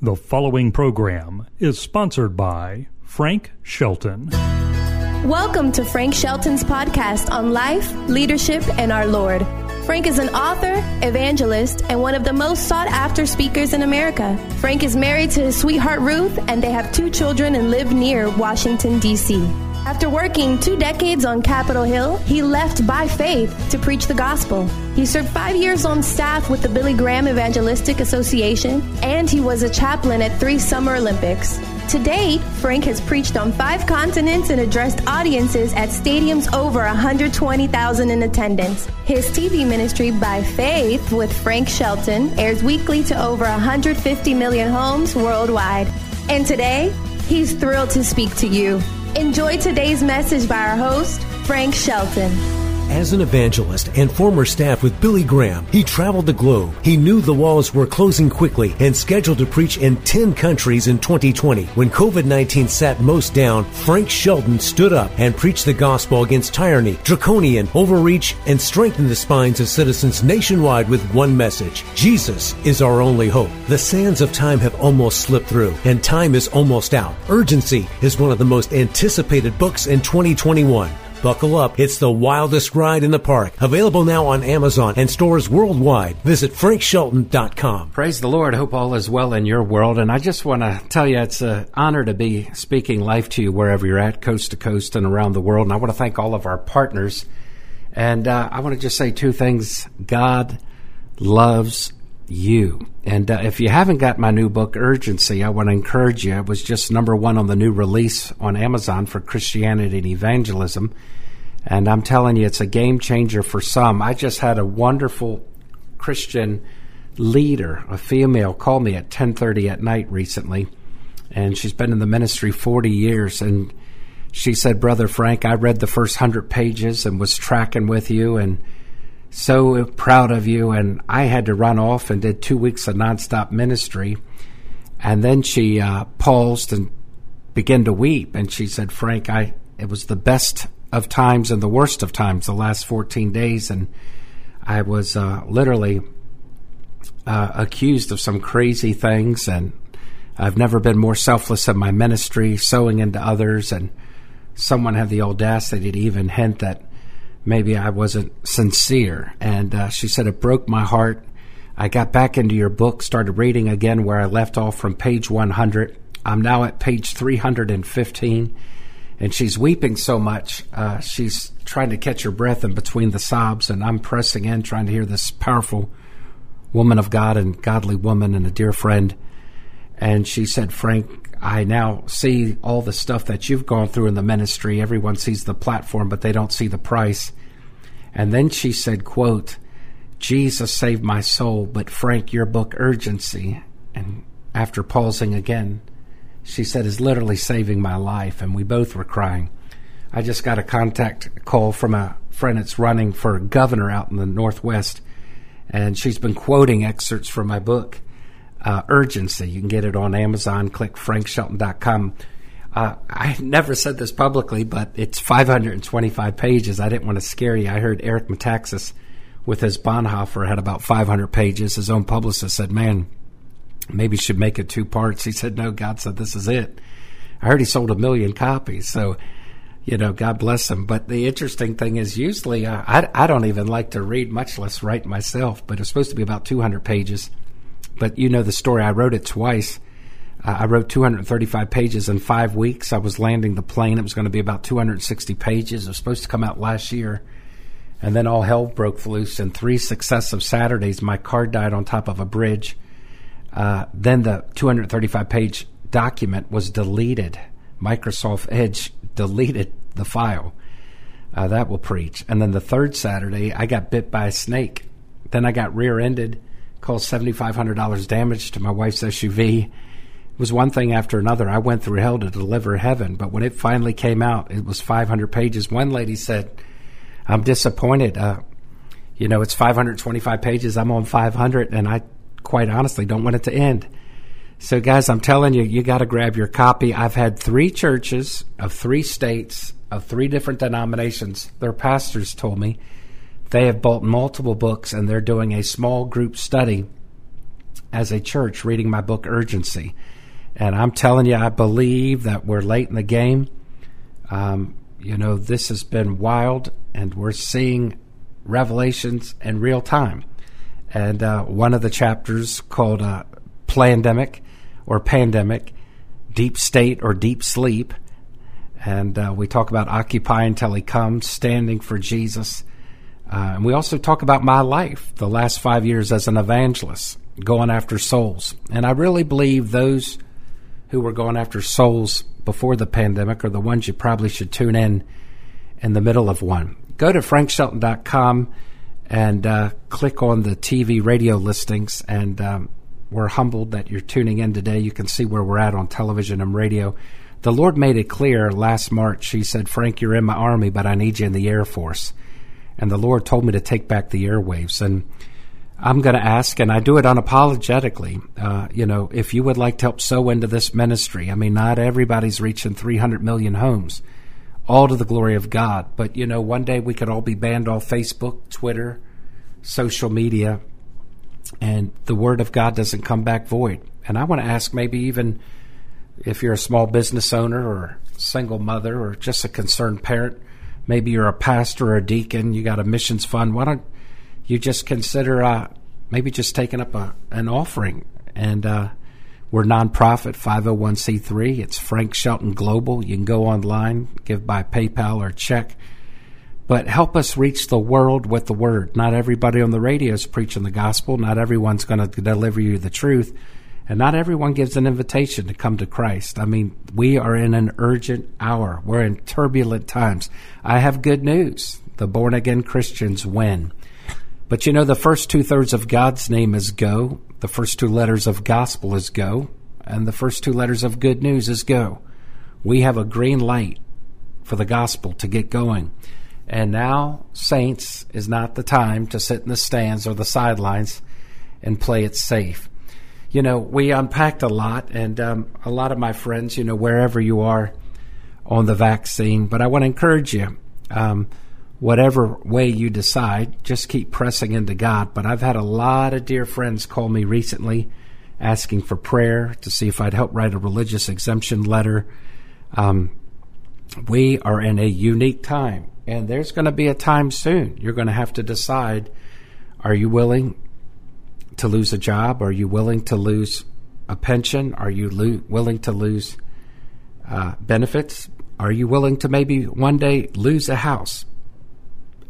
The following program is sponsored by Frank Shelton. Welcome to Frank Shelton's podcast on life, leadership, and our Lord. Frank is an author, evangelist, and one of the most sought after speakers in America. Frank is married to his sweetheart Ruth, and they have two children and live near Washington, D.C. After working two decades on Capitol Hill, he left by faith to preach the gospel. He served five years on staff with the Billy Graham Evangelistic Association, and he was a chaplain at three Summer Olympics. To date, Frank has preached on five continents and addressed audiences at stadiums over 120,000 in attendance. His TV ministry, By Faith with Frank Shelton, airs weekly to over 150 million homes worldwide. And today, he's thrilled to speak to you. Enjoy today's message by our host, Frank Shelton. As an evangelist and former staff with Billy Graham, he traveled the globe. He knew the walls were closing quickly and scheduled to preach in 10 countries in 2020. When COVID 19 sat most down, Frank Shelton stood up and preached the gospel against tyranny, draconian, overreach, and strengthened the spines of citizens nationwide with one message Jesus is our only hope. The sands of time have almost slipped through, and time is almost out. Urgency is one of the most anticipated books in 2021. Buckle up. It's the wildest ride in the park. Available now on Amazon and stores worldwide. Visit frankshelton.com. Praise the Lord. Hope all is well in your world. And I just want to tell you it's an honor to be speaking life to you wherever you're at, coast to coast and around the world. And I want to thank all of our partners. And uh, I want to just say two things. God loves you. And uh, if you haven't got my new book, Urgency, I want to encourage you. It was just number one on the new release on Amazon for Christianity and Evangelism. And I'm telling you, it's a game changer for some. I just had a wonderful Christian leader, a female, call me at 10:30 at night recently, and she's been in the ministry 40 years. And she said, "Brother Frank, I read the first hundred pages and was tracking with you, and." So proud of you. And I had to run off and did two weeks of nonstop ministry. And then she uh, paused and began to weep. And she said, Frank, I it was the best of times and the worst of times the last 14 days. And I was uh, literally uh, accused of some crazy things. And I've never been more selfless in my ministry, sowing into others. And someone had the audacity to even hint that maybe I wasn't sincere. And uh, she said, It broke my heart. I got back into your book, started reading again where I left off from page 100. I'm now at page 315. And she's weeping so much. Uh, she's trying to catch her breath in between the sobs. And I'm pressing in, trying to hear this powerful woman of God and godly woman and a dear friend. And she said, Frank, I now see all the stuff that you've gone through in the ministry. Everyone sees the platform, but they don't see the price. And then she said, quote, Jesus saved my soul, but Frank, your book Urgency, and after pausing again, she said, is literally saving my life. And we both were crying. I just got a contact call from a friend that's running for governor out in the Northwest, and she's been quoting excerpts from my book uh, urgency. You can get it on Amazon. Click frankshelton.com. Uh, I never said this publicly, but it's 525 pages. I didn't want to scare you. I heard Eric Metaxas with his Bonhoeffer had about 500 pages. His own publicist said, "Man, maybe you should make it two parts." He said, "No, God said this is it." I heard he sold a million copies, so you know, God bless him. But the interesting thing is, usually uh, I, I don't even like to read, much less write myself. But it's supposed to be about 200 pages. But you know the story. I wrote it twice. Uh, I wrote 235 pages in five weeks. I was landing the plane. It was going to be about 260 pages. It was supposed to come out last year. And then all hell broke loose. And three successive Saturdays, my car died on top of a bridge. Uh, then the 235 page document was deleted. Microsoft Edge deleted the file. Uh, that will preach. And then the third Saturday, I got bit by a snake. Then I got rear ended caused $7,500 damage to my wife's SUV. It was one thing after another. I went through hell to deliver heaven, but when it finally came out, it was 500 pages. One lady said, I'm disappointed. Uh, you know, it's 525 pages. I'm on 500, and I quite honestly don't want it to end. So, guys, I'm telling you, you got to grab your copy. I've had three churches of three states, of three different denominations. Their pastors told me they have bought multiple books and they're doing a small group study as a church reading my book Urgency. And I'm telling you, I believe that we're late in the game. Um, you know, this has been wild, and we're seeing revelations in real time. And uh, one of the chapters called uh, Plandemic or Pandemic, Deep State or Deep Sleep. And uh, we talk about Occupy until He comes, standing for Jesus. Uh, and we also talk about my life, the last five years as an evangelist, going after souls. And I really believe those who were going after souls before the pandemic are the ones you probably should tune in in the middle of one. Go to frankshelton.com and uh, click on the TV radio listings. And um, we're humbled that you're tuning in today. You can see where we're at on television and radio. The Lord made it clear last March. He said, Frank, you're in my army, but I need you in the Air Force. And the Lord told me to take back the airwaves. And I'm going to ask, and I do it unapologetically. Uh, you know, if you would like to help sow into this ministry, I mean, not everybody's reaching 300 million homes, all to the glory of God. But you know, one day we could all be banned off Facebook, Twitter, social media, and the word of God doesn't come back void. And I want to ask, maybe even if you're a small business owner or single mother or just a concerned parent, maybe you're a pastor or a deacon, you got a missions fund. Why don't you just consider uh, maybe just taking up a, an offering. And uh, we're nonprofit 501c3. It's Frank Shelton Global. You can go online, give by PayPal or check. But help us reach the world with the word. Not everybody on the radio is preaching the gospel. Not everyone's going to deliver you the truth. And not everyone gives an invitation to come to Christ. I mean, we are in an urgent hour. We're in turbulent times. I have good news. The born again Christians win. But you know, the first two thirds of God's name is go. The first two letters of gospel is go. And the first two letters of good news is go. We have a green light for the gospel to get going. And now, saints, is not the time to sit in the stands or the sidelines and play it safe. You know, we unpacked a lot, and um, a lot of my friends, you know, wherever you are on the vaccine, but I want to encourage you. Um, whatever way you decide, just keep pressing into God. But I've had a lot of dear friends call me recently asking for prayer to see if I'd help write a religious exemption letter. Um, we are in a unique time, and there's going to be a time soon. You're going to have to decide are you willing to lose a job? Are you willing to lose a pension? Are you lo- willing to lose uh, benefits? Are you willing to maybe one day lose a house?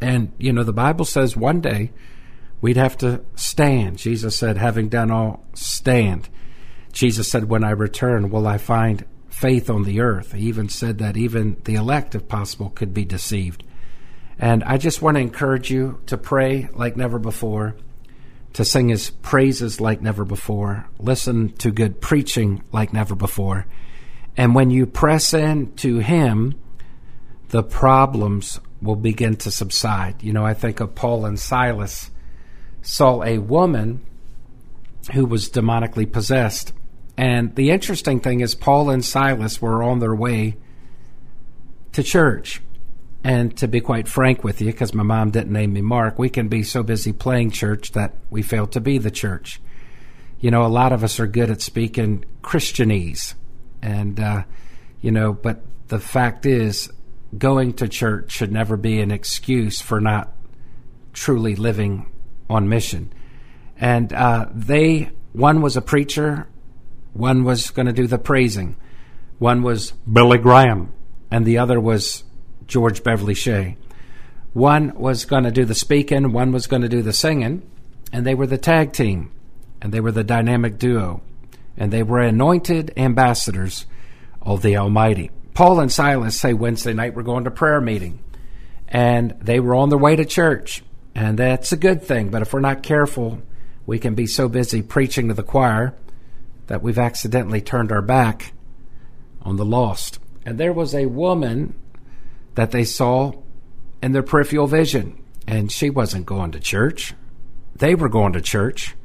And, you know, the Bible says one day we'd have to stand. Jesus said, having done all, stand. Jesus said, when I return, will I find faith on the earth? He even said that even the elect, if possible, could be deceived. And I just want to encourage you to pray like never before, to sing his praises like never before, listen to good preaching like never before. And when you press in to him, the problems will begin to subside. You know, I think of Paul and Silas saw a woman who was demonically possessed. And the interesting thing is, Paul and Silas were on their way to church. And to be quite frank with you, because my mom didn't name me Mark, we can be so busy playing church that we fail to be the church. You know, a lot of us are good at speaking Christianese. And, uh, you know, but the fact is, going to church should never be an excuse for not truly living on mission. And uh, they, one was a preacher, one was going to do the praising, one was Billy Graham, and the other was George Beverly Shea. One was going to do the speaking, one was going to do the singing, and they were the tag team, and they were the dynamic duo, and they were anointed ambassadors of the Almighty. Paul and Silas say Wednesday night we're going to prayer meeting. And they were on their way to church. And that's a good thing. But if we're not careful, we can be so busy preaching to the choir that we've accidentally turned our back on the lost. And there was a woman that they saw in their peripheral vision. And she wasn't going to church. They were going to church.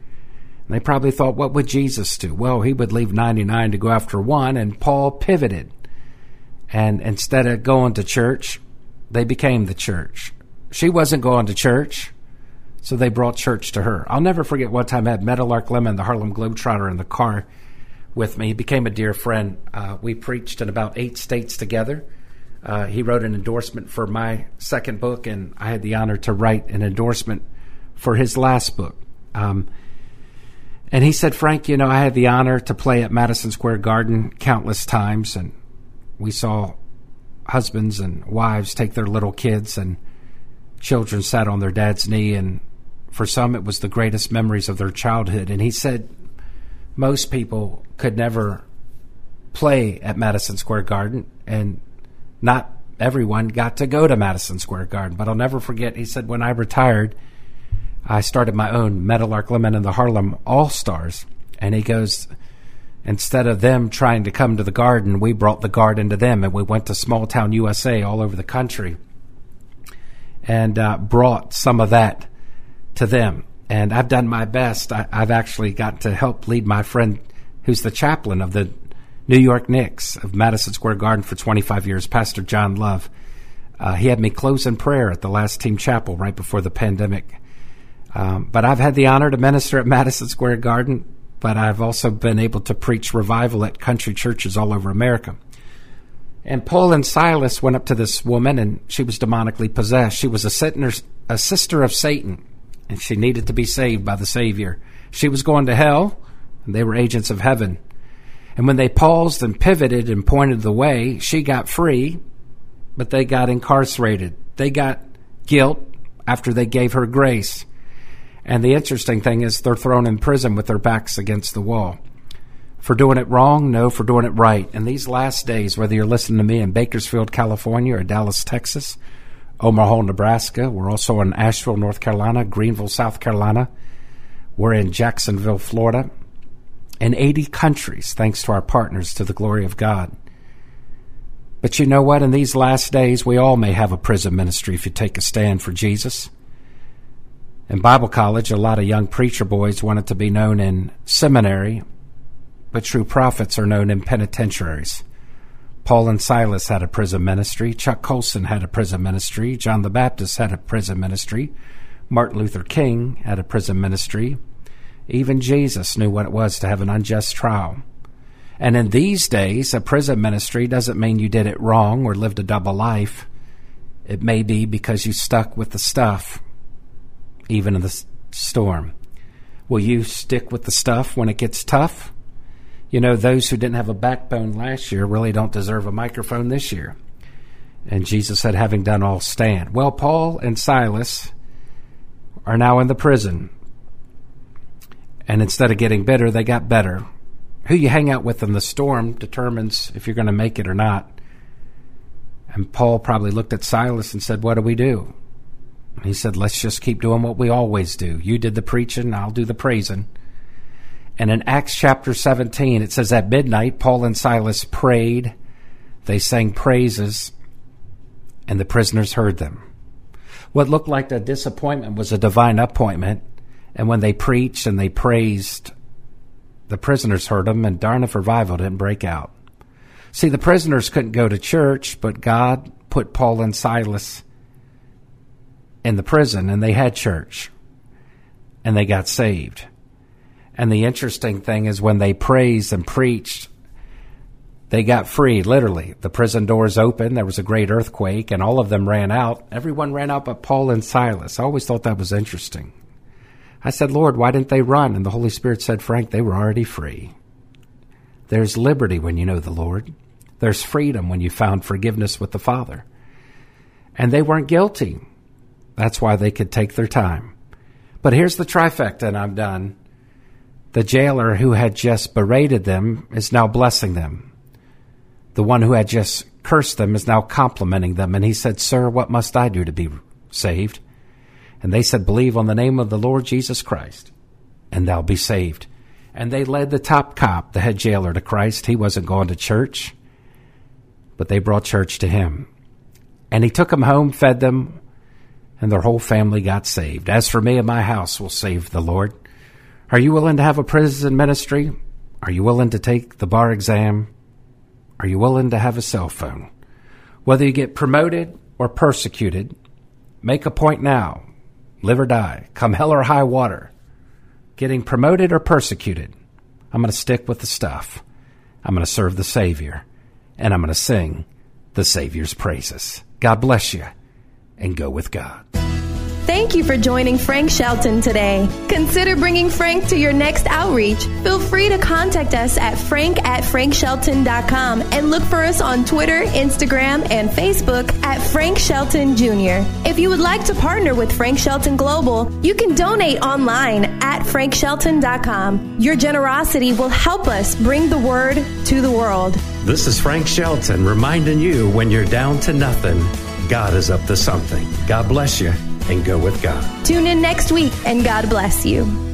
And they probably thought, what would Jesus do? Well, he would leave 99 to go after one. And Paul pivoted. And instead of going to church, they became the church. She wasn't going to church, So they brought church to her. I'll never forget one time I had Meadowlark Lemon, the Harlem Globetrotter, in the car with me. He became a dear friend. Uh, we preached in about eight states together. Uh, he wrote an endorsement for my second book, and I had the honor to write an endorsement for his last book. Um, and he said, Frank, you know, I had the honor to play at Madison Square Garden countless times, and we saw husbands and wives take their little kids, and children sat on their dad's knee, and for some, it was the greatest memories of their childhood. And he said, most people could never play at Madison Square Garden, and not everyone got to go to Madison Square Garden. But I'll never forget, he said, when I retired, I started my own Meadowlark Lemon and the Harlem All Stars. And he goes, instead of them trying to come to the garden, we brought the garden to them. And we went to small town USA all over the country and uh, brought some of that to them. And I've done my best. I, I've actually got to help lead my friend who's the chaplain of the New York Knicks of Madison Square Garden for 25 years, Pastor John Love. Uh, he had me close in prayer at the last team chapel right before the pandemic. Um, but I've had the honor to minister at Madison Square Garden, but I've also been able to preach revival at country churches all over America. And Paul and Silas went up to this woman, and she was demonically possessed. She was a, a sister of Satan, and she needed to be saved by the Savior. She was going to hell, and they were agents of heaven. And when they paused and pivoted and pointed the way, she got free, but they got incarcerated. They got guilt after they gave her grace. And the interesting thing is, they're thrown in prison with their backs against the wall. For doing it wrong? No, for doing it right. In these last days, whether you're listening to me in Bakersfield, California, or Dallas, Texas, Omaha, Nebraska, we're also in Asheville, North Carolina, Greenville, South Carolina, we're in Jacksonville, Florida, in 80 countries, thanks to our partners, to the glory of God. But you know what? In these last days, we all may have a prison ministry if you take a stand for Jesus. In Bible college, a lot of young preacher boys wanted to be known in seminary, but true prophets are known in penitentiaries. Paul and Silas had a prison ministry. Chuck Colson had a prison ministry. John the Baptist had a prison ministry. Martin Luther King had a prison ministry. Even Jesus knew what it was to have an unjust trial. And in these days, a prison ministry doesn't mean you did it wrong or lived a double life. It may be because you stuck with the stuff, even in the storm. Will you stick with the stuff when it gets tough? You know, those who didn't have a backbone last year really don't deserve a microphone this year. And Jesus said, having done all, stand. Well, Paul and Silas are now in the prison. And instead of getting bitter, they got better. Who you hang out with in the storm determines if you're going to make it or not. And Paul probably looked at Silas and said, What do we do? And he said, Let's just keep doing what we always do. You did the preaching, I'll do the praising. And in Acts chapter 17, it says, At midnight, Paul and Silas prayed. They sang praises, and the prisoners heard them. What looked like a disappointment was a divine appointment and when they preached and they praised, the prisoners heard them, and darn if revival didn't break out. See, the prisoners couldn't go to church, but God put Paul and Silas in the prison, and they had church, and they got saved. And the interesting thing is when they praised and preached, they got free, literally. The prison doors opened, there was a great earthquake, and all of them ran out. Everyone ran out but Paul and Silas. I always thought that was interesting. I said, Lord, why didn't they run? And the Holy Spirit said, Frank, they were already free. There's liberty when you know the Lord. There's freedom when you found forgiveness with the Father. And they weren't guilty. That's why they could take their time. But here's the trifecta, and I'm done. The jailer who had just berated them is now blessing them. The one who had just cursed them is now complimenting them. And he said, Sir, what must I do to be saved? And they said, Believe on the name of the Lord Jesus Christ, and thou be saved. And they led the top cop, the head jailer, to Christ. He wasn't going to church, but they brought church to him. And he took them home, fed them, and their whole family got saved. As for me and my house, will save the Lord. Are you willing to have a prison ministry? Are you willing to take the bar exam? Are you willing to have a cell phone? Whether you get promoted or persecuted, make a point now live or die, come hell or high water, getting promoted or persecuted, I'm going to stick with the stuff. I'm going to serve the Savior, and I'm going to sing the Savior's praises. God bless you, and go with God. Thank you for joining Frank Shelton today. Consider bringing Frank to your next outreach. Feel free to contact us at frank at frankshelton.com and look for us on Twitter, Instagram, and Facebook at Frank Shelton Jr. If you would like to partner with Frank Shelton Global, you can donate online at frankshelton.com. Your generosity will help us bring the word to the world. This is Frank Shelton reminding you when you're down to nothing, God is up to something. God bless you and go with God. Tune in next week, and God bless you.